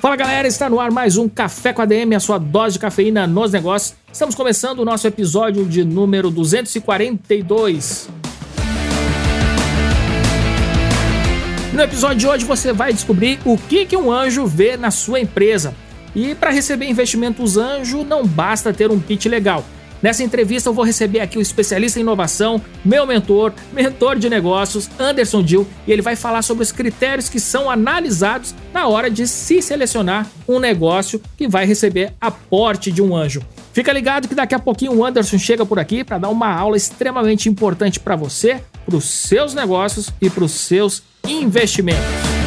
Fala galera, está no ar mais um Café com ADM, a sua dose de cafeína nos negócios. Estamos começando o nosso episódio de número 242. No episódio de hoje você vai descobrir o que, que um anjo vê na sua empresa. E para receber investimentos anjo não basta ter um pitch legal. Nessa entrevista eu vou receber aqui o especialista em inovação, meu mentor, mentor de negócios, Anderson Dill, e ele vai falar sobre os critérios que são analisados na hora de se selecionar um negócio que vai receber aporte de um anjo. Fica ligado que daqui a pouquinho o Anderson chega por aqui para dar uma aula extremamente importante para você, para os seus negócios e para os seus investimentos.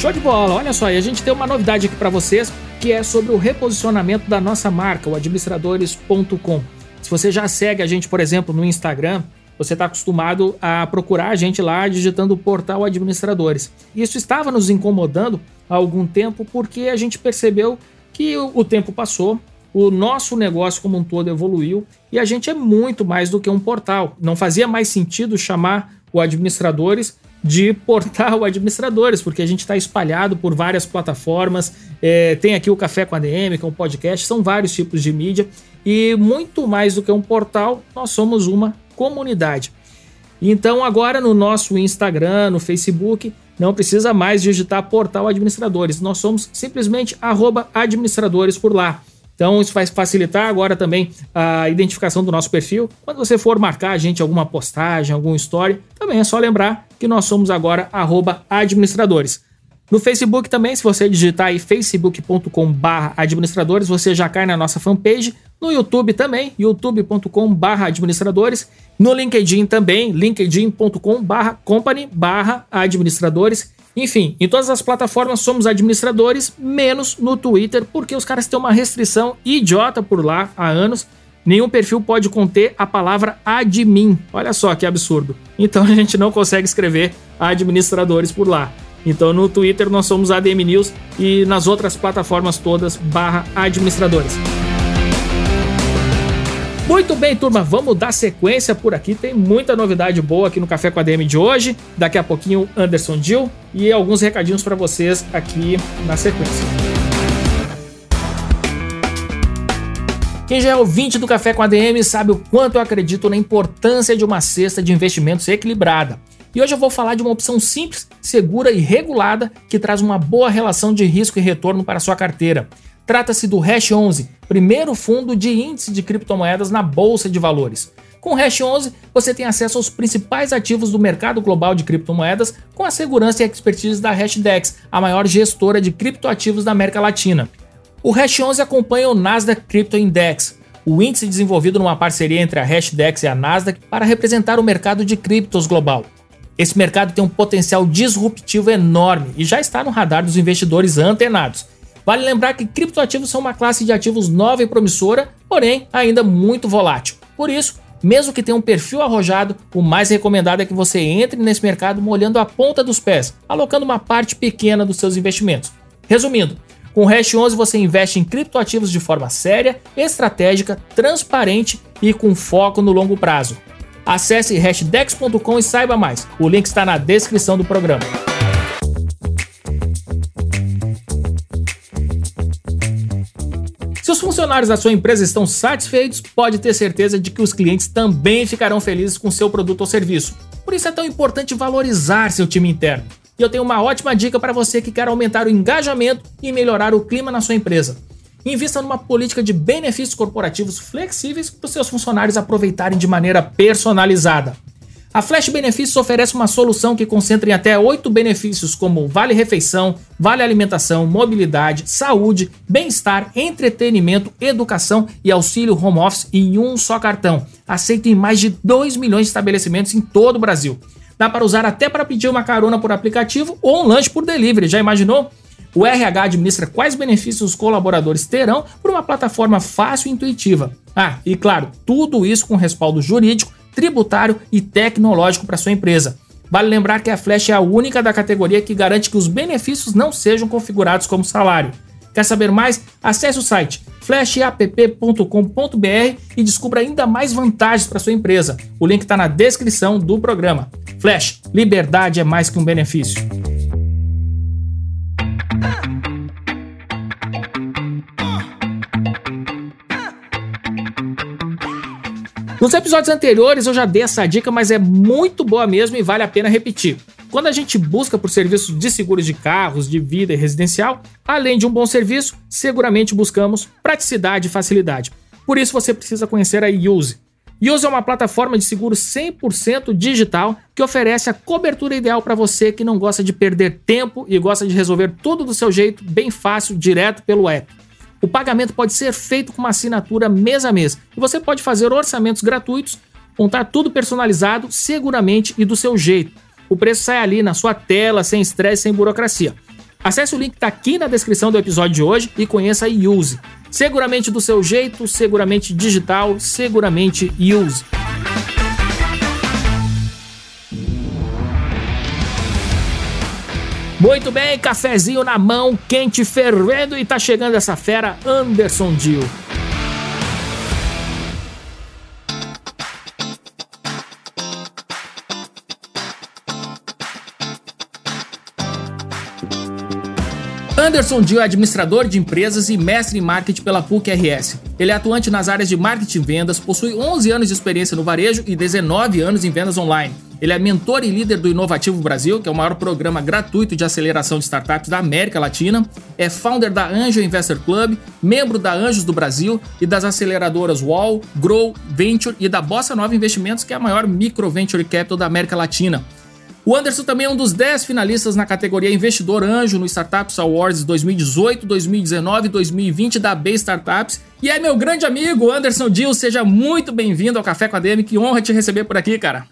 Show de bola! Olha só, e a gente tem uma novidade aqui para vocês que é sobre o reposicionamento da nossa marca, o administradores.com. Se você já segue a gente, por exemplo, no Instagram, você está acostumado a procurar a gente lá digitando o portal Administradores. Isso estava nos incomodando há algum tempo porque a gente percebeu que o tempo passou, o nosso negócio como um todo evoluiu e a gente é muito mais do que um portal. Não fazia mais sentido chamar o administradores de portal administradores, porque a gente está espalhado por várias plataformas. É, tem aqui o Café com a DM, que é um podcast, são vários tipos de mídia. E muito mais do que um portal, nós somos uma comunidade. Então, agora no nosso Instagram, no Facebook, não precisa mais digitar portal administradores. Nós somos simplesmente administradores por lá. Então isso vai facilitar agora também a identificação do nosso perfil. Quando você for marcar a gente alguma postagem, alguma história, também é só lembrar que nós somos agora administradores. No Facebook também, se você digitar aí facebook.com administradores, você já cai na nossa fanpage. No YouTube também, youtube.com administradores. No LinkedIn também, linkedin.com company administradores. Enfim, em todas as plataformas somos administradores, menos no Twitter, porque os caras têm uma restrição idiota por lá há anos. Nenhum perfil pode conter a palavra admin. Olha só que absurdo. Então a gente não consegue escrever administradores por lá. Então no Twitter nós somos ADM News e nas outras plataformas todas barra administradores. Muito bem, turma, vamos dar sequência por aqui. Tem muita novidade boa aqui no Café com a DM de hoje. Daqui a pouquinho, Anderson Dill e alguns recadinhos para vocês aqui na sequência. Quem já é ouvinte do Café com a DM sabe o quanto eu acredito na importância de uma cesta de investimentos equilibrada. E hoje eu vou falar de uma opção simples, segura e regulada que traz uma boa relação de risco e retorno para sua carteira. Trata-se do Hash 11, primeiro fundo de índice de criptomoedas na bolsa de valores. Com o Hash 11, você tem acesso aos principais ativos do mercado global de criptomoedas com a segurança e expertise da Hashdex, a maior gestora de criptoativos da América Latina. O Hash 11 acompanha o Nasdaq Crypto Index, o índice desenvolvido numa parceria entre a Hashdex e a Nasdaq para representar o mercado de criptos global. Esse mercado tem um potencial disruptivo enorme e já está no radar dos investidores antenados. Vale lembrar que criptoativos são uma classe de ativos nova e promissora, porém ainda muito volátil. Por isso, mesmo que tenha um perfil arrojado, o mais recomendado é que você entre nesse mercado molhando a ponta dos pés, alocando uma parte pequena dos seus investimentos. Resumindo, com o Hash 11 você investe em criptoativos de forma séria, estratégica, transparente e com foco no longo prazo. Acesse hashdex.com e saiba mais. O link está na descrição do programa. Se os funcionários da sua empresa estão satisfeitos, pode ter certeza de que os clientes também ficarão felizes com seu produto ou serviço. Por isso é tão importante valorizar seu time interno. E eu tenho uma ótima dica para você que quer aumentar o engajamento e melhorar o clima na sua empresa. Invista numa política de benefícios corporativos flexíveis para os seus funcionários aproveitarem de maneira personalizada. A Flash Benefícios oferece uma solução que concentra em até oito benefícios como vale refeição, vale alimentação, mobilidade, saúde, bem-estar, entretenimento, educação e auxílio home office em um só cartão. Aceito em mais de 2 milhões de estabelecimentos em todo o Brasil. Dá para usar até para pedir uma carona por aplicativo ou um lanche por delivery. Já imaginou? O RH administra quais benefícios os colaboradores terão por uma plataforma fácil e intuitiva. Ah, e claro, tudo isso com respaldo jurídico, tributário e tecnológico para sua empresa. Vale lembrar que a Flash é a única da categoria que garante que os benefícios não sejam configurados como salário. Quer saber mais? Acesse o site flashapp.com.br e descubra ainda mais vantagens para sua empresa. O link está na descrição do programa. Flash, liberdade é mais que um benefício. Nos episódios anteriores eu já dei essa dica, mas é muito boa mesmo e vale a pena repetir. Quando a gente busca por serviços de seguros de carros, de vida e residencial, além de um bom serviço, seguramente buscamos praticidade e facilidade. Por isso você precisa conhecer a Use. Use é uma plataforma de seguro 100% digital que oferece a cobertura ideal para você que não gosta de perder tempo e gosta de resolver tudo do seu jeito, bem fácil, direto pelo app. O pagamento pode ser feito com uma assinatura mês a mês e você pode fazer orçamentos gratuitos, montar tudo personalizado, seguramente e do seu jeito. O preço sai ali na sua tela, sem estresse, sem burocracia. Acesse o link que está aqui na descrição do episódio de hoje e conheça a Use. Seguramente do seu jeito, seguramente digital, seguramente Use. Muito bem, cafezinho na mão, quente fervendo e tá chegando essa fera Anderson Dio. Anderson Dio é administrador de empresas e mestre em marketing pela PUC-RS. Ele é atuante nas áreas de marketing e vendas, possui 11 anos de experiência no varejo e 19 anos em vendas online. Ele é mentor e líder do Inovativo Brasil, que é o maior programa gratuito de aceleração de startups da América Latina. É founder da Angel Investor Club, membro da Anjos do Brasil e das aceleradoras Wall, Grow, Venture e da Bossa Nova Investimentos, que é a maior micro venture capital da América Latina. O Anderson também é um dos 10 finalistas na categoria Investidor Anjo no Startups Awards 2018, 2019 e 2020 da B Startups. E é meu grande amigo Anderson Dill, seja muito bem-vindo ao Café com a DM, que honra te receber por aqui, cara.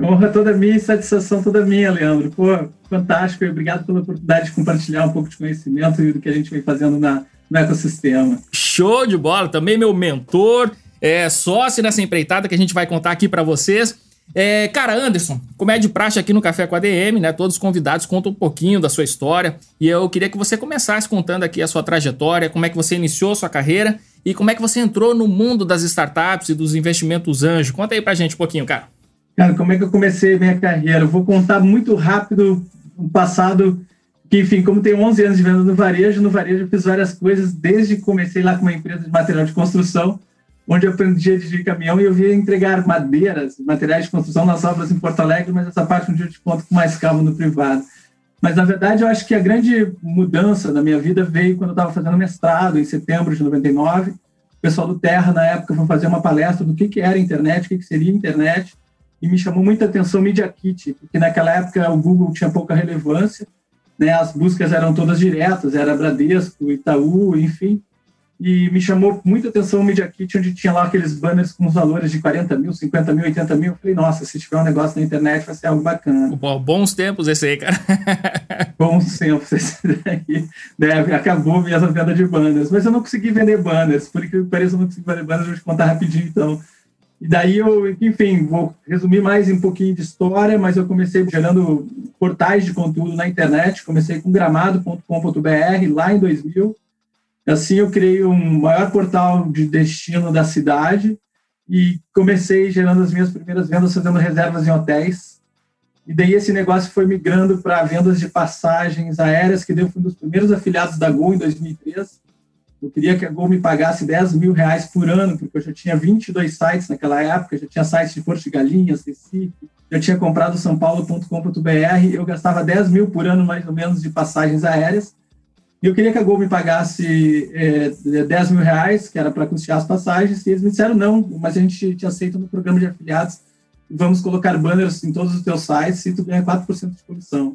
Honra toda minha e satisfação toda minha, Leandro. Pô, fantástico e obrigado pela oportunidade de compartilhar um pouco de conhecimento e do que a gente vem fazendo na, no ecossistema. Show de bola! Também meu mentor, é sócio nessa empreitada que a gente vai contar aqui para vocês. É, cara, Anderson, como é de praxe aqui no Café com a DM, né? Todos os convidados contam um pouquinho da sua história e eu queria que você começasse contando aqui a sua trajetória, como é que você iniciou sua carreira e como é que você entrou no mundo das startups e dos investimentos anjo. Conta aí pra gente um pouquinho, cara. Cara, como é que eu comecei minha carreira? Eu vou contar muito rápido o passado, que, enfim, como tenho 11 anos de venda no varejo, no varejo eu fiz várias coisas, desde que comecei lá com uma empresa de material de construção, onde eu aprendi a dirigir caminhão e eu via entregar madeiras, materiais de construção nas obras em Porto Alegre, mas essa parte um dia eu te conto com mais calma no privado. Mas, na verdade, eu acho que a grande mudança na minha vida veio quando eu estava fazendo mestrado, em setembro de 99. O pessoal do Terra, na época, foi fazer uma palestra do que, que era internet, o que, que seria internet e me chamou muita atenção o Media Kit, porque naquela época o Google tinha pouca relevância, né, as buscas eram todas diretas, era Bradesco, Itaú, enfim, e me chamou muita atenção o Media Kit, onde tinha lá aqueles banners com os valores de 40 mil, 50 mil, 80 mil. Eu falei, nossa, se tiver um negócio na internet vai ser algo bacana. bons tempos esse aí, cara. bons tempos esse daí. Né, acabou minha venda de banners. Mas eu não consegui vender banners, por que pareça, eu não consegui vender banners, vou te contar rapidinho então. E daí eu, enfim, vou resumir mais um pouquinho de história, mas eu comecei gerando portais de conteúdo na internet, comecei com gramado.com.br lá em 2000. Assim eu criei um maior portal de destino da cidade e comecei gerando as minhas primeiras vendas fazendo reservas em hotéis. E daí esse negócio foi migrando para vendas de passagens aéreas, que eu fui um dos primeiros afiliados da Gol em 2003 eu queria que a Gol me pagasse 10 mil reais por ano, porque eu já tinha 22 sites naquela época, já tinha sites de Porto de Galinhas, Recife, eu tinha comprado sãopaulo.com.br, eu gastava 10 mil por ano, mais ou menos, de passagens aéreas, e eu queria que a Gol me pagasse é, 10 mil reais, que era para custear as passagens, e eles me disseram não, mas a gente te aceita no programa de afiliados, vamos colocar banners em todos os teus sites e tu ganha 4% de comissão.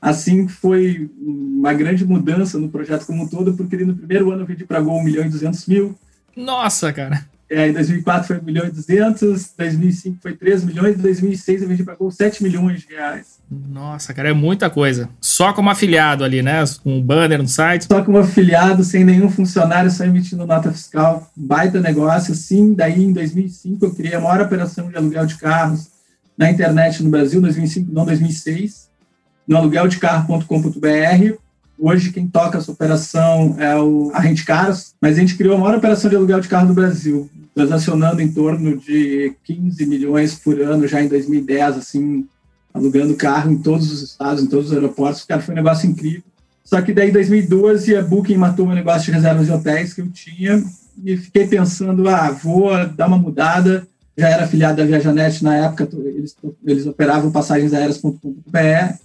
Assim foi uma grande mudança no projeto como um todo, porque no primeiro ano eu vendi para Gol 1 milhão e 200 mil. Nossa, cara! É, em 2004 foi 1 milhão e 200, 2005 foi 3 milhões, em 2006 a gente pagou 7 milhões de reais. Nossa, cara, é muita coisa. Só como afiliado ali, né? Com um banner no site. Só como afiliado, sem nenhum funcionário, só emitindo nota fiscal. Baita negócio, sim. Daí, em 2005, eu criei a maior operação de aluguel de carros na internet no Brasil, 2005, não 2006, no alugueldecarro.com.br. Hoje, quem toca essa operação é o, a Rente Cars, mas a gente criou a maior operação de aluguel de carro do Brasil, transacionando em torno de 15 milhões por ano já em 2010, assim, alugando carro em todos os estados, em todos os aeroportos. Cara, foi um negócio incrível. Só que daí, em 2012, a Booking matou meu negócio de reservas de hotéis que eu tinha e fiquei pensando, ah, vou dar uma mudada. Já era afiliado da Viajanet na época, eles, eles operavam passagens aéreas.com.br.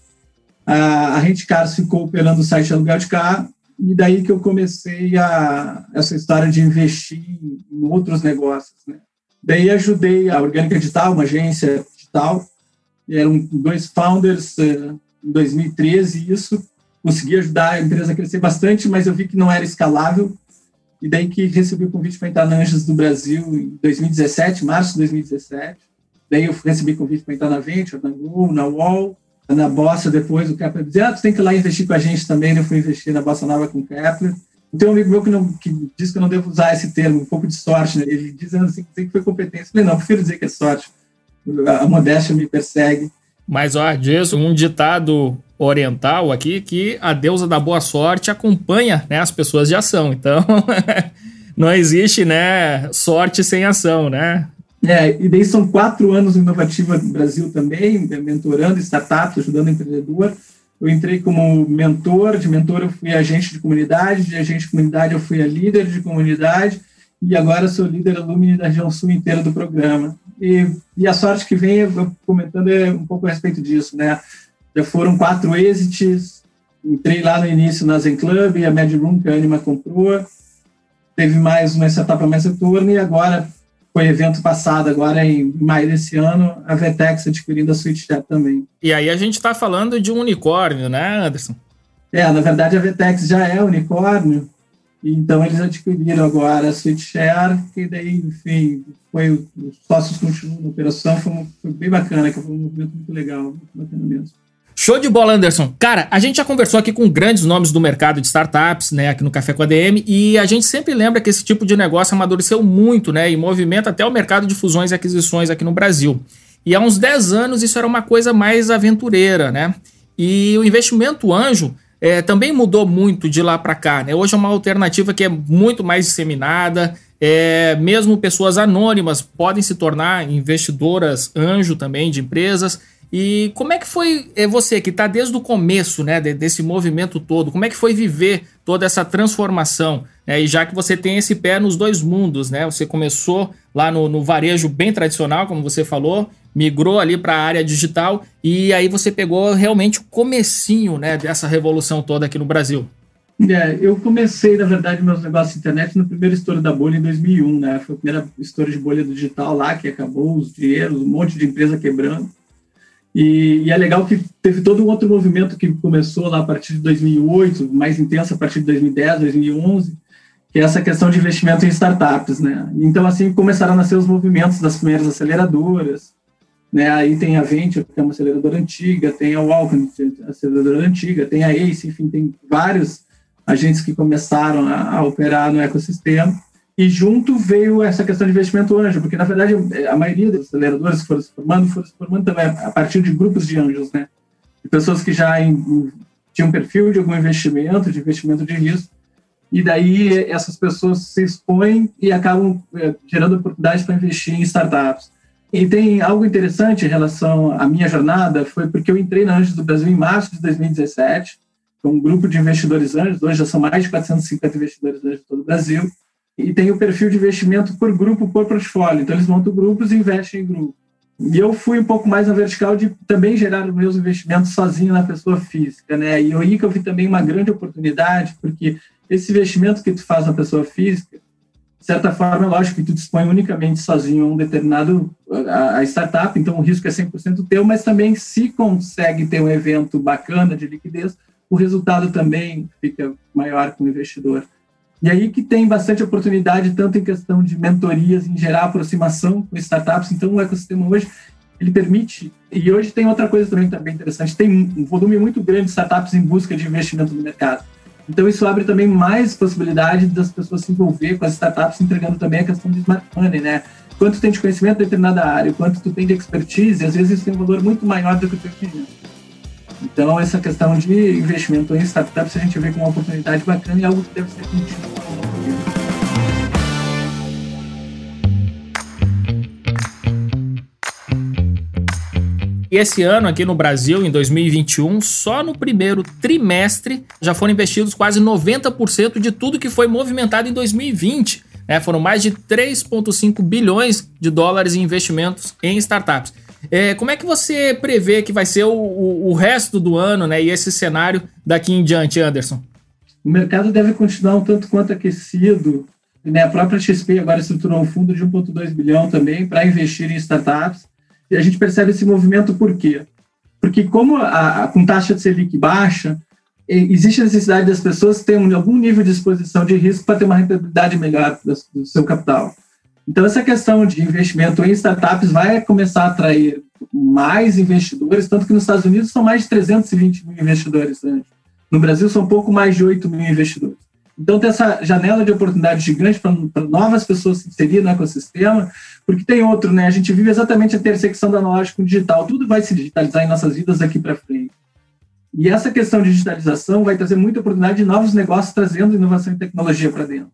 A, a Rente ficou operando o site aluguel de carro e daí que eu comecei a essa história de investir em outros negócios, né? Daí ajudei a Orgânica Digital, uma agência digital, eram dois founders eh, em 2013 isso consegui ajudar a empresa a crescer bastante, mas eu vi que não era escalável e daí que recebi o convite para entrar na Anjos do Brasil em 2017, março de 2017. Daí eu recebi convite para entrar na Venture, na Google, na Wall, na Bossa depois, o Kepler dizia, ah, tu tem que ir lá investir com a gente também, eu fui investir na Bossa Nova com o Kepler. Tem um amigo meu que, não, que diz que eu não devo usar esse termo, um pouco de sorte, né? ele dizendo assim, que foi competência. Eu falei, não, prefiro dizer que é sorte a modéstia me persegue. Mas, ó, diz um ditado oriental aqui que a deusa da boa sorte acompanha né, as pessoas de ação. Então, não existe né, sorte sem ação, né? É, e daí são quatro anos inovativa no Brasil também, mentorando startups, ajudando empreendedor. Eu entrei como mentor, de mentor eu fui agente de comunidade, de agente de comunidade eu fui a líder de comunidade, e agora sou líder alumni da região sul inteira do programa. E, e a sorte que vem, comentando é um pouco a respeito disso, né? Já foram quatro exits, entrei lá no início na Zen Club, a Mad Room que a Anima comprou, teve mais uma etapa mais retorno e agora foi evento passado, agora em maio desse ano, a Vetex adquirindo a SwitchChat também. E aí a gente está falando de um unicórnio, né, Anderson? É, na verdade a Vetex já é unicórnio, então eles adquiriram agora a SwitchShare, que daí, enfim, foi os sócios continuam na operação, foi, foi bem bacana, que foi um movimento muito legal, muito bacana mesmo. Show de bola, Anderson. Cara, a gente já conversou aqui com grandes nomes do mercado de startups, né, aqui no Café com a DM, e a gente sempre lembra que esse tipo de negócio amadureceu muito, né, e movimenta até o mercado de fusões e aquisições aqui no Brasil. E há uns 10 anos isso era uma coisa mais aventureira, né? E o investimento anjo é, também mudou muito de lá para cá, né? Hoje é uma alternativa que é muito mais disseminada, é, mesmo pessoas anônimas podem se tornar investidoras anjo também de empresas. E como é que foi é, você que está desde o começo né, desse movimento todo? Como é que foi viver toda essa transformação? Né? E já que você tem esse pé nos dois mundos, né? Você começou lá no, no varejo bem tradicional, como você falou, migrou ali para a área digital e aí você pegou realmente o comecinho né, dessa revolução toda aqui no Brasil. É, eu comecei, na verdade, meus negócios de internet no primeiro estouro da bolha em 2001, né? Foi a primeira estouro de bolha digital lá, que acabou os dinheiros, um monte de empresa quebrando. E, e, é legal que teve todo um outro movimento que começou lá a partir de 2008, mais intenso a partir de 2010, 2011, que é essa questão de investimento em startups, né? Então, assim, começaram a nascer os movimentos das primeiras aceleradoras, né? Aí tem a Venture, que é uma aceleradora antiga, tem a Walken, é aceleradora antiga, tem a Ace, enfim, tem vários agentes que começaram a, a operar no ecossistema. E junto veio essa questão de investimento anjo, porque na verdade a maioria dos aceleradores que foram se formando foram se formando também a partir de grupos de anjos, né? De pessoas que já em, tinham perfil de algum investimento, de investimento de risco, e daí essas pessoas se expõem e acabam é, gerando oportunidades para investir em startups. E tem algo interessante em relação à minha jornada, foi porque eu entrei na Anjos do Brasil em março de 2017, com um grupo de investidores anjos, hoje já são mais de 450 investidores anjos de todo o Brasil, e tem o perfil de investimento por grupo, por portfólio. Então, eles montam grupos e investem em grupo. E eu fui um pouco mais na vertical de também gerar os meus investimentos sozinho na pessoa física, né? E aí que eu vi também uma grande oportunidade, porque esse investimento que tu faz na pessoa física, de certa forma, é lógico que tu dispõe unicamente sozinho um determinado a, a startup, então o risco é 100% teu, mas também se consegue ter um evento bacana de liquidez, o resultado também fica maior com o investidor. E aí que tem bastante oportunidade, tanto em questão de mentorias, em gerar aproximação com startups. Então, o ecossistema hoje, ele permite... E hoje tem outra coisa também, também interessante. Tem um volume muito grande de startups em busca de investimento no mercado. Então, isso abre também mais possibilidade das pessoas se envolver com as startups, entregando também a questão de smart money, né? Quanto tem de conhecimento em determinada área, quanto tu tem de expertise, às vezes isso tem um valor muito maior do que o teu dinheiro. Então, essa questão de investimento em startups, a gente vê como uma oportunidade bacana e algo que deve ser continuado. E esse ano aqui no Brasil, em 2021, só no primeiro trimestre já foram investidos quase 90% de tudo que foi movimentado em 2020. Né? Foram mais de 3,5 bilhões de dólares em investimentos em startups. É, como é que você prevê que vai ser o, o, o, resto do ano né, e esse cenário daqui em diante, Anderson? O mercado deve continuar um tanto quanto aquecido. Né? A própria XP agora estruturou um fundo de 1,2 bilhão também para investir em startups. E a gente percebe esse movimento por quê? Porque como a, a com taxa de Selic baixa, existe a necessidade das pessoas terem algum nível de exposição de risco para ter uma rentabilidade melhor do, do seu capital. Então, essa questão de investimento em startups vai começar a atrair mais investidores, tanto que nos Estados Unidos são mais de 320 mil investidores. Né? No Brasil, são um pouco mais de 8 mil investidores. Então, tem essa janela de oportunidade gigante para novas pessoas se inserir no ecossistema, porque tem outro, né? A gente vive exatamente a intersecção da analógico com o digital. Tudo vai se digitalizar em nossas vidas daqui para frente. E essa questão de digitalização vai trazer muita oportunidade de novos negócios trazendo inovação e tecnologia para dentro.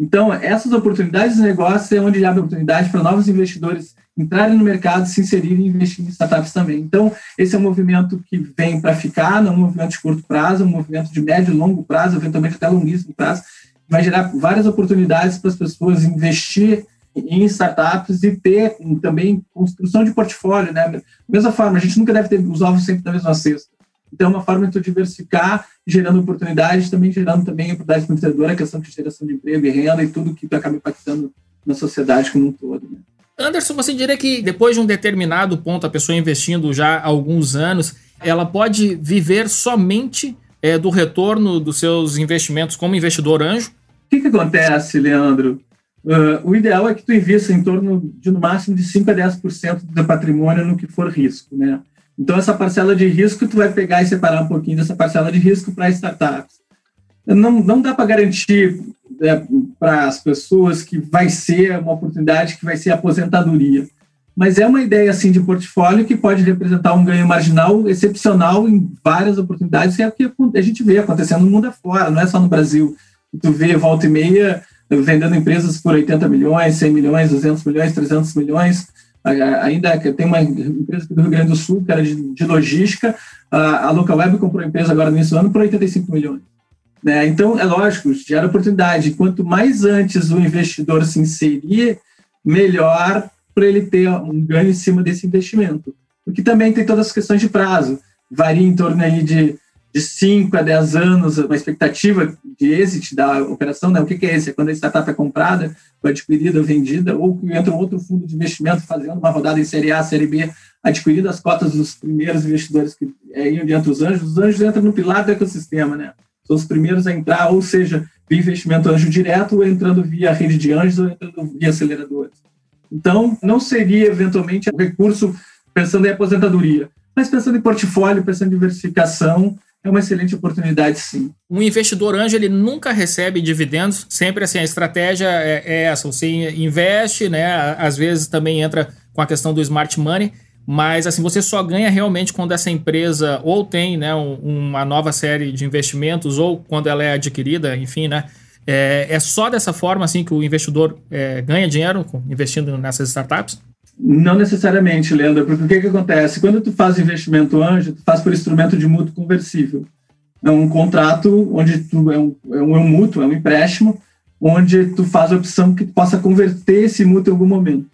Então, essas oportunidades de negócio é onde abre oportunidade para novos investidores entrarem no mercado, se inserirem e investir em startups também. Então, esse é um movimento que vem para ficar, não é um movimento de curto prazo, é um movimento de médio e longo prazo, eventualmente até longuíssimo prazo, vai gerar várias oportunidades para as pessoas investir em startups e ter também construção de portfólio, né? Da mesma forma, a gente nunca deve ter os ovos sempre na mesma cesta. Então, é uma forma de tu diversificar, gerando oportunidades, também gerando também oportunidades para o empreendedor, a questão de geração de emprego e renda e tudo que acaba impactando na sociedade como um todo. Né? Anderson, você diria que depois de um determinado ponto, a pessoa investindo já há alguns anos, ela pode viver somente é, do retorno dos seus investimentos como investidor anjo? O que, que acontece, Leandro? Uh, o ideal é que tu invista em torno de no máximo de 5 a 10% do patrimônio no que for risco, né? Então, essa parcela de risco, tu vai pegar e separar um pouquinho dessa parcela de risco para startups. Não, não dá para garantir né, para as pessoas que vai ser uma oportunidade que vai ser aposentadoria. Mas é uma ideia assim de portfólio que pode representar um ganho marginal excepcional em várias oportunidades, que é o que a gente vê acontecendo no mundo afora, não é só no Brasil. Tu vê volta e meia vendendo empresas por 80 milhões, 100 milhões, 200 milhões, 300 milhões, ainda tem uma empresa do Rio Grande do Sul, que era de, de logística, a, a Localweb comprou a empresa agora nesse ano por 85 milhões. Né? Então, é lógico, gera oportunidade. Quanto mais antes o investidor se inserir, melhor para ele ter um ganho em cima desse investimento. Porque também tem todas as questões de prazo. Varia em torno aí de de 5 a 10 anos, uma expectativa de exit da operação, né? o que, que é esse? É quando a startup é comprada, foi adquirida, vendida, ou que entra um outro fundo de investimento fazendo uma rodada em Série A, Série B, adquirindo as cotas dos primeiros investidores que é, iam dentro dos anjos. Os anjos entram no pilar do ecossistema, né? São os primeiros a entrar, ou seja, via investimento anjo direto, ou entrando via rede de anjos, ou entrando via aceleradores. Então, não seria, eventualmente, recurso pensando em aposentadoria, mas pensando em portfólio, pensando em diversificação, é uma excelente oportunidade, sim. Um investidor anjo, ele nunca recebe dividendos, sempre assim, a estratégia é, é essa, você investe, né, às vezes também entra com a questão do smart money, mas assim, você só ganha realmente quando essa empresa ou tem né, um, uma nova série de investimentos ou quando ela é adquirida, enfim, né, é, é só dessa forma assim que o investidor é, ganha dinheiro investindo nessas startups? Não necessariamente, Leandro, porque o que, que acontece? Quando tu faz investimento anjo, tu faz por instrumento de mútuo conversível. É um contrato onde tu é um, é um, é um mútuo, é um empréstimo, onde tu faz a opção que tu possa converter esse mútuo em algum momento.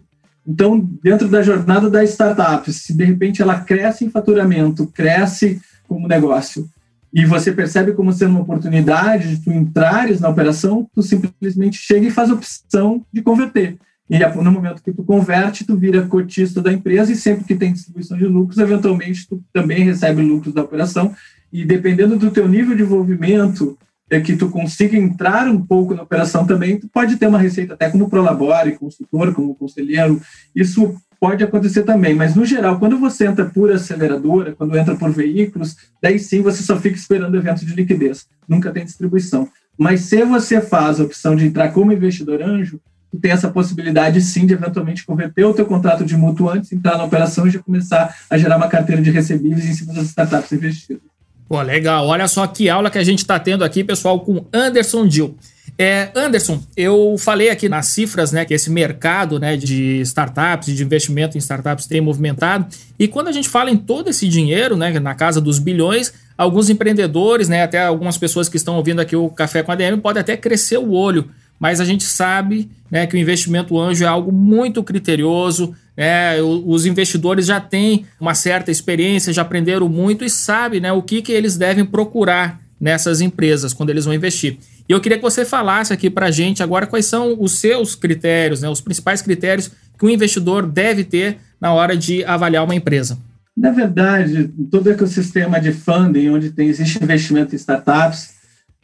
Então, dentro da jornada da startup, se de repente ela cresce em faturamento, cresce como negócio, e você percebe como sendo uma oportunidade de tu entrares na operação, tu simplesmente chega e faz a opção de converter. E no momento que tu converte, tu vira cotista da empresa e sempre que tem distribuição de lucros, eventualmente tu também recebe lucros da operação. E dependendo do teu nível de envolvimento é que tu consiga entrar um pouco na operação também, tu pode ter uma receita até como prolabore, consultor, como conselheiro, isso pode acontecer também, mas no geral, quando você entra por aceleradora, quando entra por veículos, daí sim você só fica esperando evento de liquidez, nunca tem distribuição. Mas se você faz a opção de entrar como investidor anjo, tu tem essa possibilidade sim de eventualmente converter o teu contrato de mútuo antes, entrar na operação e já começar a gerar uma carteira de recebíveis em cima das startups investidas. Pô, legal. Olha só que aula que a gente está tendo aqui, pessoal, com Anderson Dill. É, Anderson, eu falei aqui nas cifras, né, que esse mercado, né, de startups, de investimento em startups tem movimentado. E quando a gente fala em todo esse dinheiro, né, na casa dos bilhões, alguns empreendedores, né, até algumas pessoas que estão ouvindo aqui o Café com a DM, podem até crescer o olho mas a gente sabe né, que o investimento anjo é algo muito criterioso. Né, os investidores já têm uma certa experiência, já aprenderam muito e sabem né, o que, que eles devem procurar nessas empresas quando eles vão investir. E eu queria que você falasse aqui para a gente agora quais são os seus critérios, né, os principais critérios que o investidor deve ter na hora de avaliar uma empresa. Na verdade, todo ecossistema de funding, onde tem, existe investimento em startups,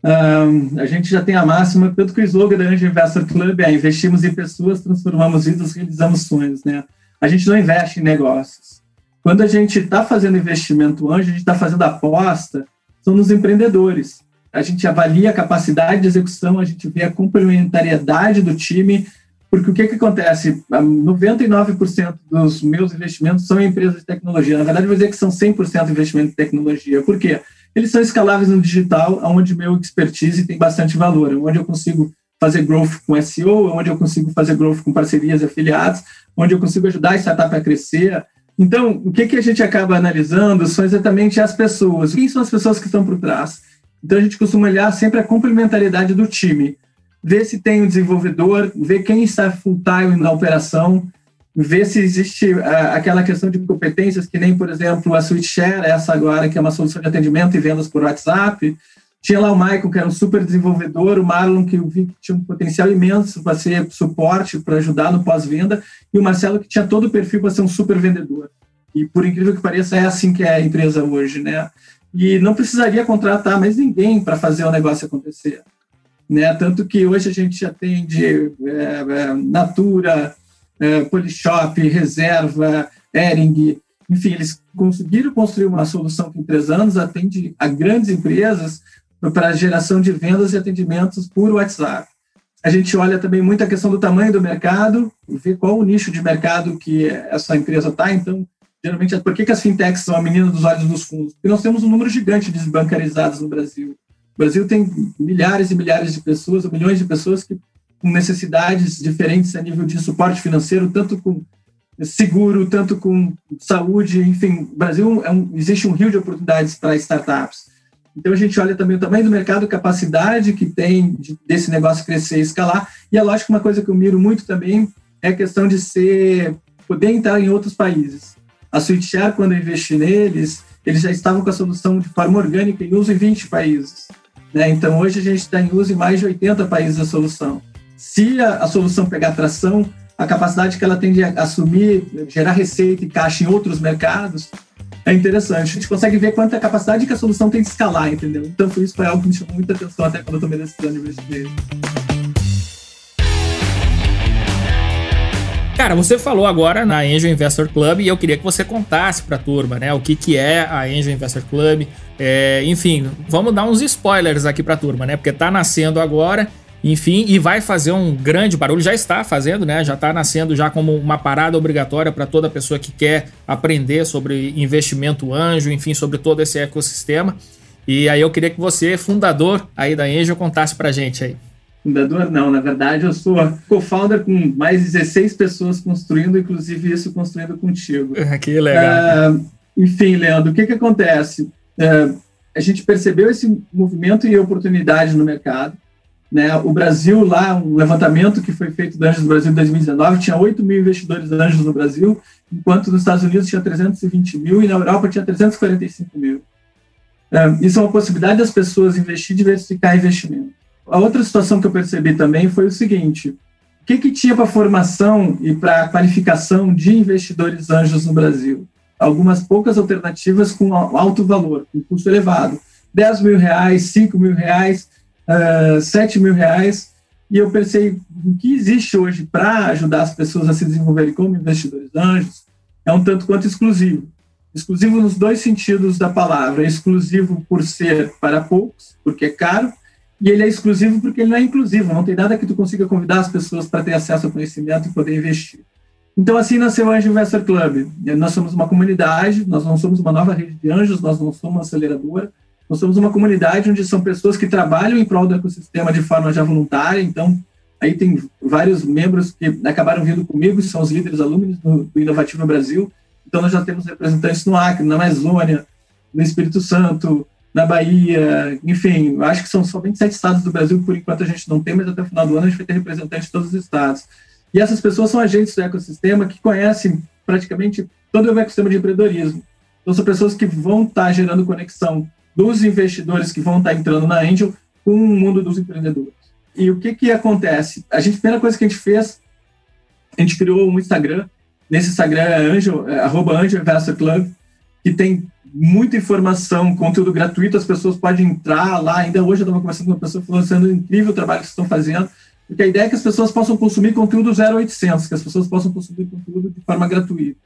um, a gente já tem a máxima, tanto que o slogan da Angel Investor Club é investimos em pessoas, transformamos vidas, realizamos sonhos, né? A gente não investe em negócios. Quando a gente está fazendo investimento anjo, a gente está fazendo aposta, são nos empreendedores. A gente avalia a capacidade de execução, a gente vê a complementariedade do time, porque o que, que acontece? 99% dos meus investimentos são em empresas de tecnologia. Na verdade, eu vou dizer que são 100% investimento em tecnologia. Por quê? Eles são escaláveis no digital, onde meu expertise tem bastante valor, onde eu consigo fazer growth com SEO, onde eu consigo fazer growth com parcerias e afiliados, onde eu consigo ajudar a startup a crescer. Então, o que, que a gente acaba analisando são exatamente as pessoas. Quem são as pessoas que estão por trás? Então, a gente costuma olhar sempre a complementariedade do time. Ver se tem um desenvolvedor, ver quem está full-time na operação, ver se existe uh, aquela questão de competências, que nem, por exemplo, a SwitchShare, essa agora, que é uma solução de atendimento e vendas por WhatsApp. Tinha lá o Michael, que era um super desenvolvedor, o Marlon, que eu vi que tinha um potencial imenso para ser suporte, para ajudar no pós-venda, e o Marcelo, que tinha todo o perfil para ser um super vendedor. E, por incrível que pareça, é assim que é a empresa hoje, né? E não precisaria contratar mais ninguém para fazer o negócio acontecer. Né? Tanto que hoje a gente atende é, é, Natura, é, Polishop, Reserva, Ering, enfim, eles conseguiram construir uma solução que em três anos atende a grandes empresas para geração de vendas e atendimentos por WhatsApp. A gente olha também muito a questão do tamanho do mercado, ver qual o nicho de mercado que essa empresa está. Então, geralmente, por que, que as fintechs são a menina dos olhos dos fundos? Porque nós temos um número gigante de desbancarizados no Brasil. O Brasil tem milhares e milhares de pessoas, milhões de pessoas que com necessidades diferentes a nível de suporte financeiro, tanto com seguro, tanto com saúde, enfim, o Brasil é um, existe um rio de oportunidades para startups. Então a gente olha também o tamanho do mercado, capacidade que tem de, desse negócio crescer e escalar. E é lógico uma coisa que eu miro muito também é a questão de ser poder entrar em outros países. A SweetShare, quando eu investi neles, eles já estavam com a solução de forma orgânica em uso em 20 países. Né? Então hoje a gente está em uso em mais de 80 países a solução se a, a solução pegar tração, a capacidade que ela tem de assumir, gerar receita e caixa em outros mercados, é interessante. A gente consegue ver quanta capacidade que a solução tem de escalar, entendeu? Então, foi isso foi algo que me chamou muita atenção até quando eu tomei a decisão de investir. Cara, você falou agora na Angel Investor Club e eu queria que você contasse para a turma, né? O que, que é a Angel Investor Club. É, enfim, vamos dar uns spoilers aqui para a turma, né? Porque tá nascendo agora enfim, e vai fazer um grande barulho, já está fazendo, né? Já está nascendo já como uma parada obrigatória para toda pessoa que quer aprender sobre investimento anjo, enfim, sobre todo esse ecossistema. E aí eu queria que você, fundador aí da Angel, contasse para gente aí. Fundador não, na verdade eu sou co-founder com mais 16 pessoas construindo, inclusive isso construindo contigo. que legal. Uh, enfim, Leandro, o que que acontece? Uh, a gente percebeu esse movimento e oportunidade no mercado. Né? O Brasil, lá, um levantamento que foi feito do Anjos do Brasil em 2019, tinha 8 mil investidores anjos no Brasil, enquanto nos Estados Unidos tinha 320 mil e na Europa tinha 345 mil. É, isso é uma possibilidade das pessoas investir diversificar investimento. A outra situação que eu percebi também foi o seguinte: o que, que tinha para formação e para qualificação de investidores anjos no Brasil? Algumas poucas alternativas com alto valor, com custo elevado. 10 mil reais, 5 mil reais, uh, 7 mil reais e eu pensei, o que existe hoje para ajudar as pessoas a se desenvolverem como investidores anjos é um tanto quanto exclusivo. Exclusivo nos dois sentidos da palavra. É exclusivo por ser para poucos, porque é caro, e ele é exclusivo porque ele não é inclusivo. Não tem nada que tu consiga convidar as pessoas para ter acesso ao conhecimento e poder investir. Então, assim nasceu o Anjo Investor Club. Nós somos uma comunidade, nós não somos uma nova rede de anjos, nós não somos uma aceleradora, nós somos uma comunidade onde são pessoas que trabalham em prol do ecossistema de forma já voluntária, então aí tem vários membros que acabaram vindo comigo, são os líderes alumnos do, do Inovativo Brasil, então nós já temos representantes no Acre, na Amazônia, no Espírito Santo, na Bahia, enfim, acho que são somente sete estados do Brasil, por enquanto a gente não tem, mas até o final do ano a gente vai ter representantes de todos os estados. E essas pessoas são agentes do ecossistema que conhecem praticamente todo o ecossistema de empreendedorismo. Então são pessoas que vão estar gerando conexão dos investidores que vão estar entrando na Angel com o mundo dos empreendedores. E o que que acontece? A gente, primeira coisa que a gente fez, a gente criou um Instagram. Nesse Instagram é Angel, é, arroba Angel Investor Club, que tem muita informação, conteúdo gratuito, as pessoas podem entrar lá. Ainda hoje eu estava conversando com uma pessoa falando sendo incrível o trabalho que estão fazendo, porque a ideia é que as pessoas possam consumir conteúdo 0800, que as pessoas possam consumir conteúdo de forma gratuita.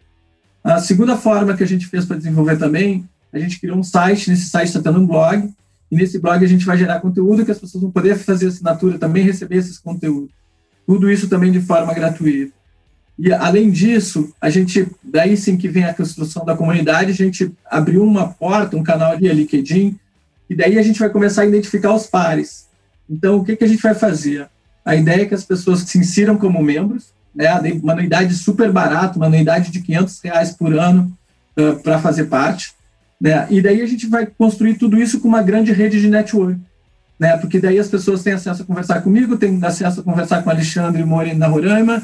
A segunda forma que a gente fez para desenvolver também a gente criou um site, nesse site está tendo um blog, e nesse blog a gente vai gerar conteúdo que as pessoas vão poder fazer assinatura também receber esses conteúdos. Tudo isso também de forma gratuita. E além disso, a gente, daí sim que vem a construção da comunidade, a gente abriu uma porta, um canal a LinkedIn, e daí a gente vai começar a identificar os pares. Então, o que, que a gente vai fazer? A ideia é que as pessoas se insiram como membros, né, uma anuidade super barata, uma anuidade de 500 reais por ano uh, para fazer parte. Né? E daí a gente vai construir tudo isso com uma grande rede de network. Né? Porque daí as pessoas têm acesso a conversar comigo, têm acesso a conversar com Alexandre Moreira na Roraima,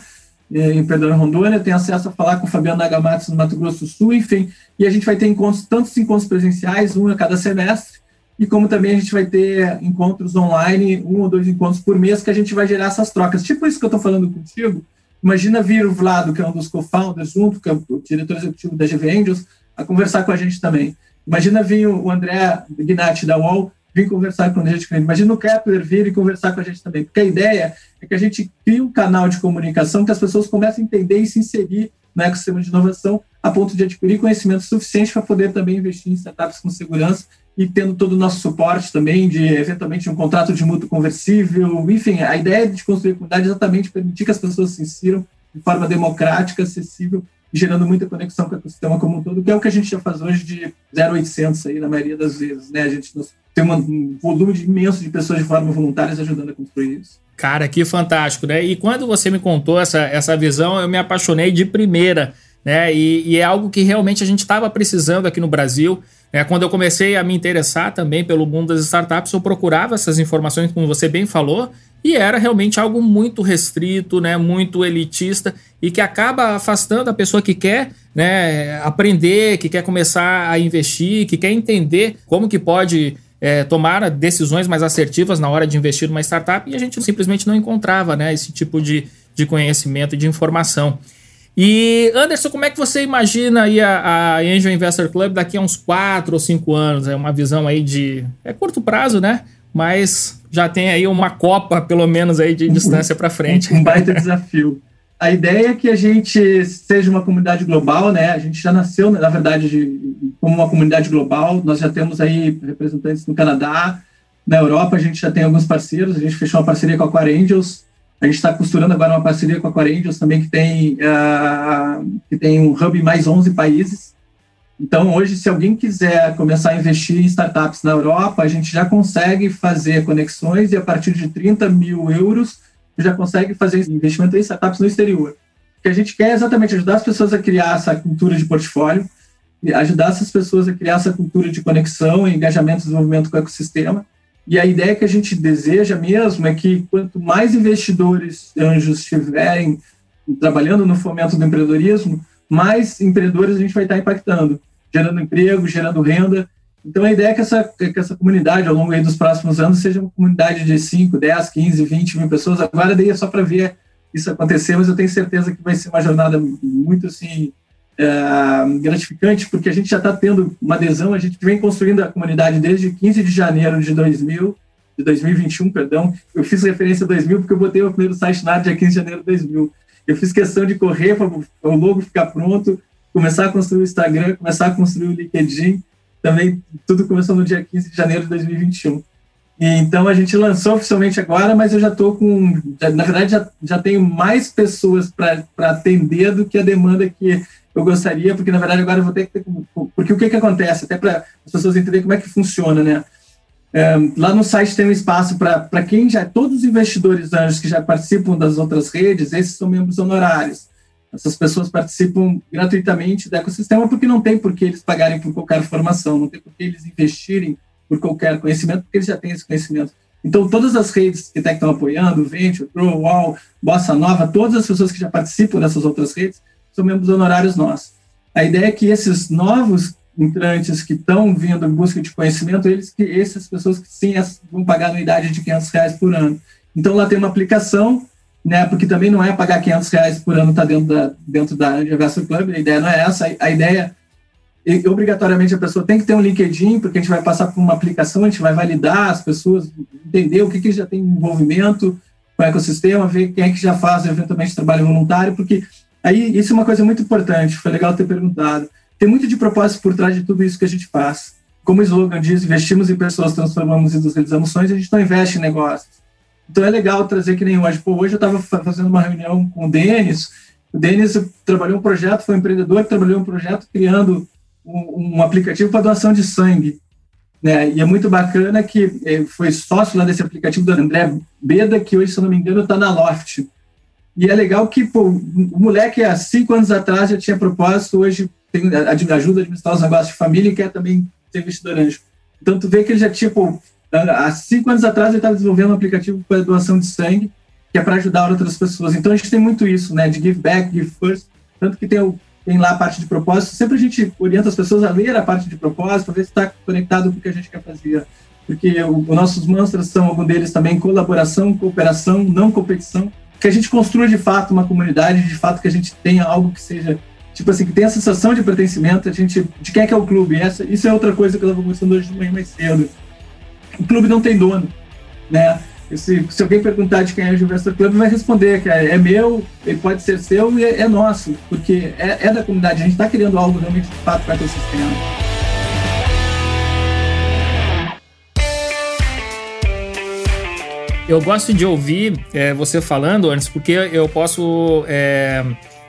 eh, em Pedro Rondônia, tem acesso a falar com o Fabiano Nagamatsu no Mato Grosso do Sul, enfim. E a gente vai ter encontros, tantos encontros presenciais, um a cada semestre, e como também a gente vai ter encontros online, um ou dois encontros por mês, que a gente vai gerar essas trocas. Tipo isso que eu estou falando contigo, imagina vir o Vlado, que é um dos co-founders, junto, que é o diretor executivo da GV Angels, a conversar com a gente também. Imagina vir o André Gnatti da UOL vir conversar com a gente. Imagina o Kepler vir e conversar com a gente também. Porque a ideia é que a gente crie um canal de comunicação que as pessoas comecem a entender e se inserir no ecossistema de inovação a ponto de adquirir conhecimento suficiente para poder também investir em startups com segurança e tendo todo o nosso suporte também de, eventualmente, um contrato de mútuo conversível. Enfim, a ideia de construir a comunidade é exatamente permitir que as pessoas se insiram de forma democrática, acessível gerando muita conexão com o ecossistema como um todo, que é o que a gente já faz hoje de 0800 aí, na maioria das vezes, né? A gente tem um volume imenso de pessoas de forma voluntárias ajudando a construir isso. Cara, que fantástico, né? E quando você me contou essa, essa visão, eu me apaixonei de primeira, né? E, e é algo que realmente a gente estava precisando aqui no Brasil. Né? Quando eu comecei a me interessar também pelo mundo das startups, eu procurava essas informações, como você bem falou, e era realmente algo muito restrito, né, muito elitista e que acaba afastando a pessoa que quer né, aprender, que quer começar a investir, que quer entender como que pode é, tomar decisões mais assertivas na hora de investir numa startup e a gente simplesmente não encontrava né, esse tipo de, de conhecimento e de informação. E Anderson, como é que você imagina aí a, a Angel Investor Club daqui a uns 4 ou 5 anos? É uma visão aí de é curto prazo, né? Mas já tem aí uma copa, pelo menos, aí de distância para frente. Um baita desafio. A ideia é que a gente seja uma comunidade global, né? A gente já nasceu, na verdade, de, como uma comunidade global. Nós já temos aí representantes no Canadá, na Europa a gente já tem alguns parceiros. A gente fechou uma parceria com a Aquar Angels. A gente está costurando agora uma parceria com a Aquar Angels também, que tem, uh, que tem um hub em mais 11 países. Então, hoje, se alguém quiser começar a investir em startups na Europa, a gente já consegue fazer conexões e a partir de 30 mil euros já consegue fazer investimento em startups no exterior. O que a gente quer é exatamente ajudar as pessoas a criar essa cultura de portfólio, ajudar essas pessoas a criar essa cultura de conexão, engajamento e desenvolvimento com o ecossistema. E a ideia que a gente deseja mesmo é que quanto mais investidores anjos estiverem trabalhando no fomento do empreendedorismo, mais empreendedores a gente vai estar impactando gerando emprego, gerando renda. Então, a ideia é que essa, que essa comunidade, ao longo dos próximos anos, seja uma comunidade de 5, 10, 15, 20 mil pessoas. Agora, daí é só para ver isso acontecer, mas eu tenho certeza que vai ser uma jornada muito, assim, é, gratificante, porque a gente já está tendo uma adesão, a gente vem construindo a comunidade desde 15 de janeiro de 2000, de 2021, perdão. Eu fiz referência a 2000 porque eu botei o primeiro site na dia 15 de janeiro de 2000. Eu fiz questão de correr para o logo ficar pronto, começar a construir o Instagram, começar a construir o LinkedIn. Também tudo começou no dia 15 de janeiro de 2021. E, então a gente lançou oficialmente agora, mas eu já estou com. Já, na verdade, já, já tenho mais pessoas para atender do que a demanda que eu gostaria, porque na verdade agora eu vou ter que ter. Porque o que, que acontece? Até para as pessoas entenderem como é que funciona, né? É, lá no site tem um espaço para quem já. Todos os investidores anjos que já participam das outras redes, esses são membros honorários. Essas pessoas participam gratuitamente do ecossistema porque não tem por que eles pagarem por qualquer formação, não tem por que eles investirem por qualquer conhecimento, porque eles já têm esse conhecimento. Então, todas as redes que estão apoiando, Venture, Grow, Wall, Bossa Nova, todas as pessoas que já participam dessas outras redes, são membros honorários nossos. A ideia é que esses novos entrantes que estão vindo em busca de conhecimento, eles que essas pessoas que sim vão pagar anuidade de 500 reais por ano. Então lá tem uma aplicação, né? Porque também não é pagar 500 reais por ano tá dentro da dentro da Investor Club. A ideia não é essa. A, ideia e, obrigatoriamente a pessoa tem que ter um LinkedIn, porque a gente vai passar por uma aplicação, a gente vai validar as pessoas, entender o que, que já tem envolvimento com o ecossistema, ver quem é que já faz eventualmente trabalho voluntário, porque Aí, isso é uma coisa muito importante, foi legal ter perguntado. Tem muito de propósito por trás de tudo isso que a gente faz. Como o slogan diz, investimos em pessoas, transformamos e realizamos sonhos, a gente não investe em negócios. Então é legal trazer que nem hoje. Pô, hoje eu estava fazendo uma reunião com o Denis, o Denis trabalhou um projeto, foi um empreendedor que trabalhou um projeto criando um, um aplicativo para doação de sangue. Né? E é muito bacana que eh, foi sócio lá desse aplicativo do André Beda, que hoje, se não me engano, está na Loft. E é legal que pô, o moleque há cinco anos atrás já tinha propósito, hoje tem, ajuda a administrar os negócios de família e quer também ser investidor anjo. Então, tu vê que ele já tinha, pô, há cinco anos atrás ele estava desenvolvendo um aplicativo para doação de sangue, que é para ajudar outras pessoas. Então, a gente tem muito isso, né, de give back, give first, tanto que tem, o, tem lá a parte de propósito. Sempre a gente orienta as pessoas a ler a parte de propósito, para ver se está conectado com o que a gente quer fazer. Porque os nossos mantras são, algum deles também, colaboração, cooperação, não competição que a gente construa de fato uma comunidade, de fato que a gente tenha algo que seja, tipo assim, que tenha a sensação de pertencimento, a gente, de quem é que é o clube. Essa, isso é outra coisa que eu estava conversando hoje de manhã mais cedo. O clube não tem dono, né? Se, se alguém perguntar de quem é o Gilvestre Club, vai responder que é, é, meu, ele pode ser seu e é, é nosso, porque é, é, da comunidade. A gente está criando algo realmente de fato para o ecossistema. Eu gosto de ouvir é, você falando, antes, porque eu posso é,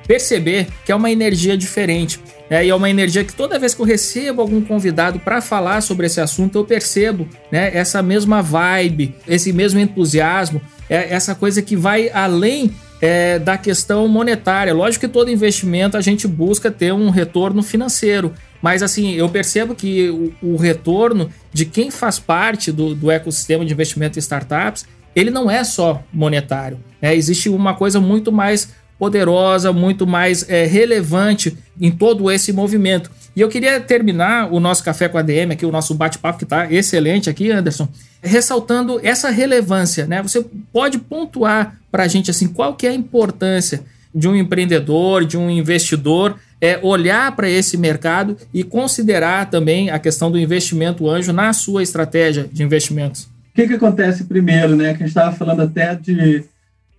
perceber que é uma energia diferente. Né? E é uma energia que toda vez que eu recebo algum convidado para falar sobre esse assunto, eu percebo né, essa mesma vibe, esse mesmo entusiasmo, é, essa coisa que vai além é, da questão monetária. Lógico que todo investimento a gente busca ter um retorno financeiro, mas assim, eu percebo que o, o retorno de quem faz parte do, do ecossistema de investimento em startups ele não é só monetário. Né? Existe uma coisa muito mais poderosa, muito mais é, relevante em todo esse movimento. E eu queria terminar o nosso café com a DM, aqui o nosso bate-papo que está excelente aqui, Anderson, ressaltando essa relevância, né? Você pode pontuar para a gente assim qual que é a importância de um empreendedor, de um investidor, é olhar para esse mercado e considerar também a questão do investimento anjo na sua estratégia de investimentos. O que, que acontece primeiro, né? Que a gente estava falando até de,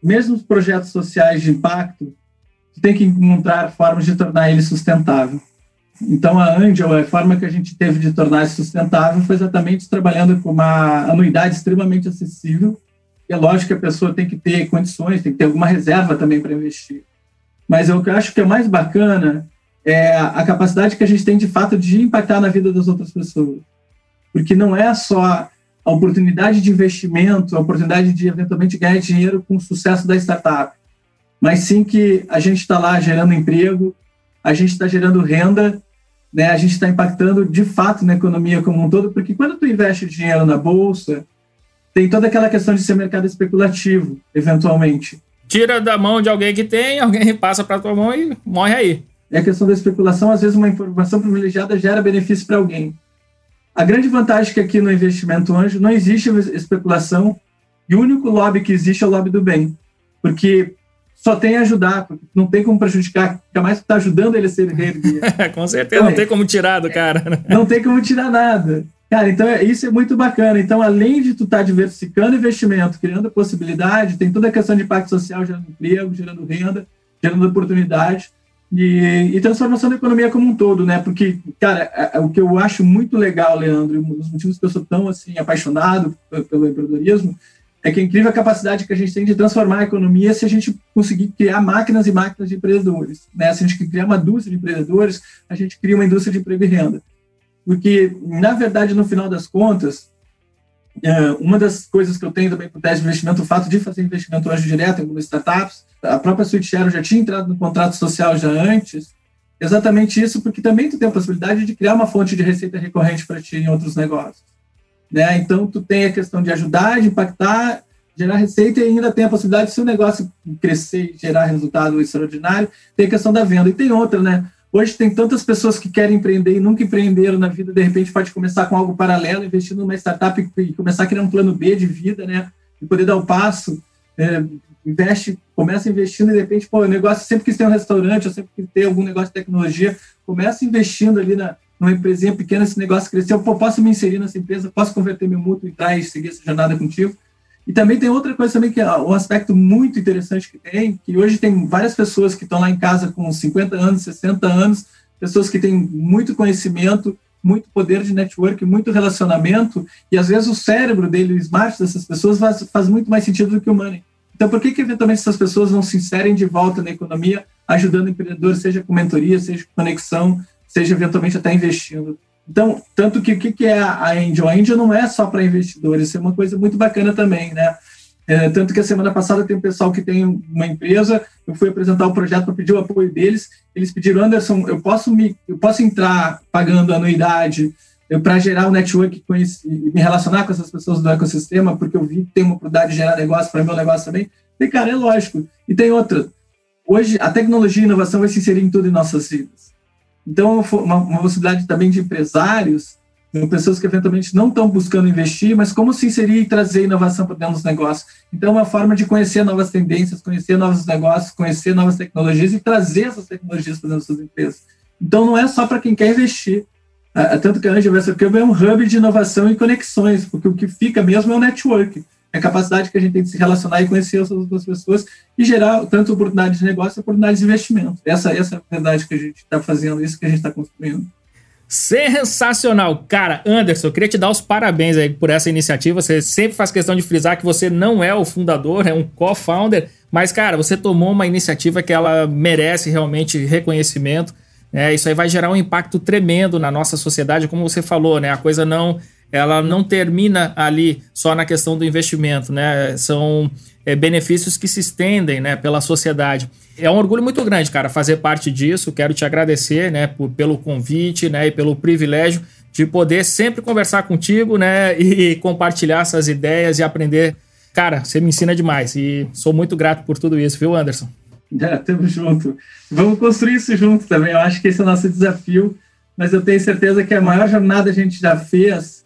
mesmo os projetos sociais de impacto, você tem que encontrar formas de tornar ele sustentável. Então, a Angel, a forma que a gente teve de tornar sustentável foi exatamente trabalhando com uma anuidade extremamente acessível. E é lógico que a pessoa tem que ter condições, tem que ter alguma reserva também para investir. Mas eu acho que é mais bacana é a capacidade que a gente tem, de fato, de impactar na vida das outras pessoas. Porque não é só a oportunidade de investimento, a oportunidade de eventualmente ganhar dinheiro com o sucesso da startup, mas sim que a gente está lá gerando emprego, a gente está gerando renda, né? A gente está impactando de fato na economia como um todo, porque quando tu investe dinheiro na bolsa, tem toda aquela questão de ser mercado especulativo, eventualmente. Tira da mão de alguém que tem, alguém passa para tua mão e morre aí. É a questão da especulação, às vezes uma informação privilegiada gera benefício para alguém. A grande vantagem é que aqui no investimento anjo não existe especulação e o único lobby que existe é o lobby do bem, porque só tem a ajudar, não tem como prejudicar, fica mais que está ajudando ele a ser reerguer. Com certeza, então, não tem como tirar do cara. Né? Não tem como tirar nada. Cara, então é, isso é muito bacana. Então, além de tu estar tá diversificando investimento, criando possibilidade, tem toda a questão de impacto social, gerando emprego, gerando renda, gerando oportunidade e, e, transformação da economia como um todo, né? Porque, cara, é, é, o que eu acho muito legal, Leandro, um dos motivos que eu sou tão assim apaixonado pelo empreendedorismo é que é incrível a capacidade que a gente tem de transformar a economia se a gente conseguir criar máquinas e máquinas de empreendedores. Né? Se a gente criar uma indústria de empreendedores, a gente cria uma indústria de emprego e renda. Porque, na verdade, no final das contas, uma das coisas que eu tenho também por teste de investimento, o fato de fazer investimento hoje direto em algumas startups, a própria SweetShare já tinha entrado no contrato social já antes, exatamente isso, porque também tu tem a possibilidade de criar uma fonte de receita recorrente para ti em outros negócios. Né? Então, tu tem a questão de ajudar, de impactar, gerar receita e ainda tem a possibilidade, se o negócio crescer e gerar resultado extraordinário, tem a questão da venda. E tem outra, né? Hoje tem tantas pessoas que querem empreender e nunca empreenderam na vida, de repente pode começar com algo paralelo, investir numa startup e começar a criar um plano B de vida, né? E poder dar o um passo. É, investe, começa investindo e de repente, pô, o negócio sempre quis ter um restaurante, ou sempre quis ter algum negócio de tecnologia, começa investindo ali na, numa empresinha pequena, esse negócio cresceu, pô, posso me inserir nessa empresa, posso converter meu mútuo, entrar e seguir essa jornada contigo. E também tem outra coisa também que é um aspecto muito interessante que tem, que hoje tem várias pessoas que estão lá em casa com 50 anos, 60 anos, pessoas que têm muito conhecimento, muito poder de network, muito relacionamento, e às vezes o cérebro dele, o smart dessas pessoas faz, faz muito mais sentido do que o money. Então, por que, que eventualmente essas pessoas não se inserem de volta na economia, ajudando empreendedores, seja com mentoria, seja com conexão, seja eventualmente até investindo. Então, tanto que o que é a Angel? A Angel não é só para investidores, isso é uma coisa muito bacana também, né? É, tanto que a semana passada tem um pessoal que tem uma empresa, eu fui apresentar o projeto para pedir o apoio deles, eles pediram, Anderson, eu posso me, eu posso entrar pagando anuidade para gerar um network e me relacionar com essas pessoas do ecossistema, porque eu vi que tem uma oportunidade de gerar negócio para meu negócio também. E, cara, é lógico. E tem outra. Hoje, a tecnologia e a inovação vai se inserir em tudo em nossas vidas. Então, uma, uma possibilidade também de empresários, pessoas que eventualmente não estão buscando investir, mas como se inserir e trazer inovação para dentro dos negócios. Então, é uma forma de conhecer novas tendências, conhecer novos negócios, conhecer novas tecnologias e trazer essas tecnologias para dentro das suas empresas. Então, não é só para quem quer investir. Tanto que a Angel Venture Club é um hub de inovação e conexões, porque o que fica mesmo é o network é a capacidade que a gente tem de se relacionar e conhecer as outras pessoas e gerar tanto oportunidades de negócio, oportunidades de investimento. Essa, essa é a verdade que a gente está fazendo, isso que a gente está construindo. Sensacional! Cara, Anderson, eu queria te dar os parabéns aí por essa iniciativa. Você sempre faz questão de frisar que você não é o fundador, é um co-founder, mas, cara, você tomou uma iniciativa que ela merece realmente reconhecimento. Né? Isso aí vai gerar um impacto tremendo na nossa sociedade, como você falou, né? A coisa não ela não termina ali só na questão do investimento, né? São é, benefícios que se estendem, né, pela sociedade. É um orgulho muito grande, cara, fazer parte disso. Quero te agradecer, né, por, pelo convite, né, e pelo privilégio de poder sempre conversar contigo, né, e compartilhar essas ideias e aprender. Cara, você me ensina demais e sou muito grato por tudo isso, viu, Anderson? É, tamo junto. Vamos construir isso junto também. Eu acho que esse é o nosso desafio, mas eu tenho certeza que a maior jornada a gente já fez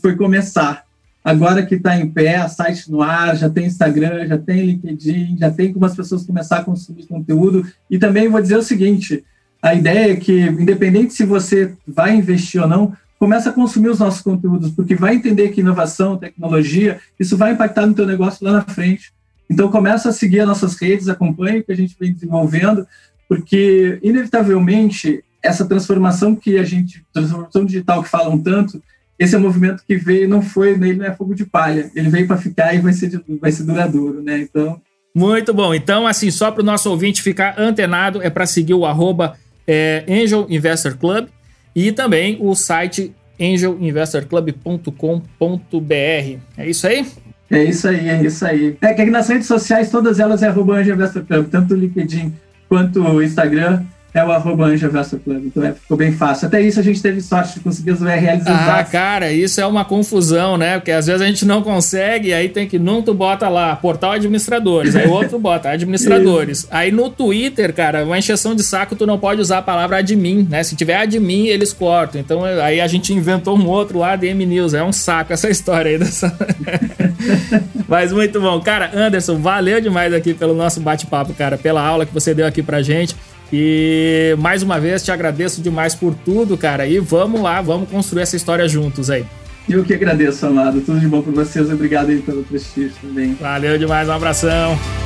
foi começar. Agora que está em pé, site no ar, já tem Instagram, já tem LinkedIn, já tem como as pessoas começar a consumir conteúdo. E também vou dizer o seguinte: a ideia é que, independente se você vai investir ou não, começa a consumir os nossos conteúdos, porque vai entender que inovação, tecnologia, isso vai impactar no teu negócio lá na frente. Então começa a seguir as nossas redes, acompanhe o que a gente vem desenvolvendo, porque inevitavelmente essa transformação que a gente, transformação digital que falam tanto, esse é um movimento que veio, não foi, ele não é fogo de palha, ele veio para ficar e vai ser, vai ser duradouro, né? Então. Muito bom. Então, assim, só para o nosso ouvinte ficar antenado, é para seguir o arroba é, Angel Investor Club e também o site angelinvestorclub.com.br. É isso aí? É isso aí, é isso aí. É que nas redes sociais, todas elas é arroba Angel Investor Club, tanto o LinkedIn quanto o Instagram é o arroba. Então é, ficou bem fácil. Até isso a gente teve sorte de conseguir os URLs Ah, cara, isso é uma confusão, né? Porque às vezes a gente não consegue, aí tem que num tu bota lá portal administradores, aí o outro bota administradores. aí no Twitter, cara, uma encheção de saco, tu não pode usar a palavra admin, né? Se tiver admin, eles cortam. Então aí a gente inventou um outro lá, DM News. É um saco essa história aí dessa. Mas muito bom. Cara, Anderson, valeu demais aqui pelo nosso bate-papo, cara, pela aula que você deu aqui pra gente. E mais uma vez te agradeço demais por tudo, cara. E vamos lá, vamos construir essa história juntos aí. Eu que agradeço, amado. Tudo de bom para vocês. Obrigado aí pelo prestígio também. Valeu demais, um abração.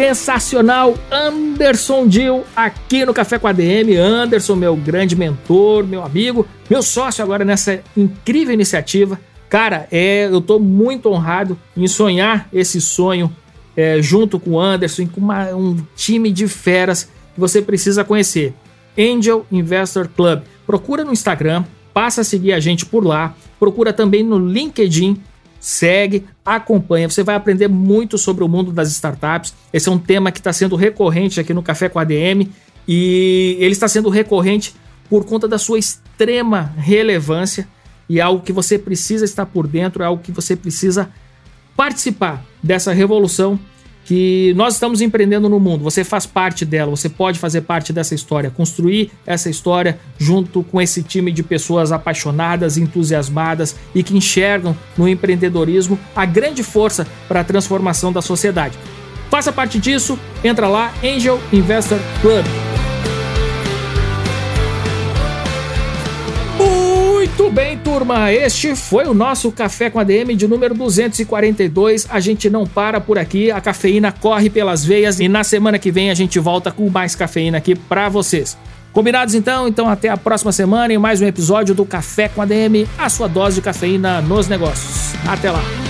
Sensacional Anderson Dil aqui no Café com a DM. Anderson, meu grande mentor, meu amigo, meu sócio agora nessa incrível iniciativa. Cara, é, eu tô muito honrado em sonhar esse sonho é, junto com o Anderson, com uma, um time de feras que você precisa conhecer. Angel Investor Club. Procura no Instagram, passa a seguir a gente por lá. Procura também no LinkedIn segue, acompanha. Você vai aprender muito sobre o mundo das startups. Esse é um tema que está sendo recorrente aqui no Café com a ADM e ele está sendo recorrente por conta da sua extrema relevância e é algo que você precisa estar por dentro, é algo que você precisa participar dessa revolução que nós estamos empreendendo no mundo. Você faz parte dela, você pode fazer parte dessa história, construir essa história junto com esse time de pessoas apaixonadas, entusiasmadas e que enxergam no empreendedorismo a grande força para a transformação da sociedade. Faça parte disso, entra lá, Angel Investor Club. Muito bem, turma. Este foi o nosso Café com ADM de número 242. A gente não para por aqui, a cafeína corre pelas veias e na semana que vem a gente volta com mais cafeína aqui para vocês. Combinados então? Então até a próxima semana em mais um episódio do Café com ADM, a sua dose de cafeína nos negócios. Até lá.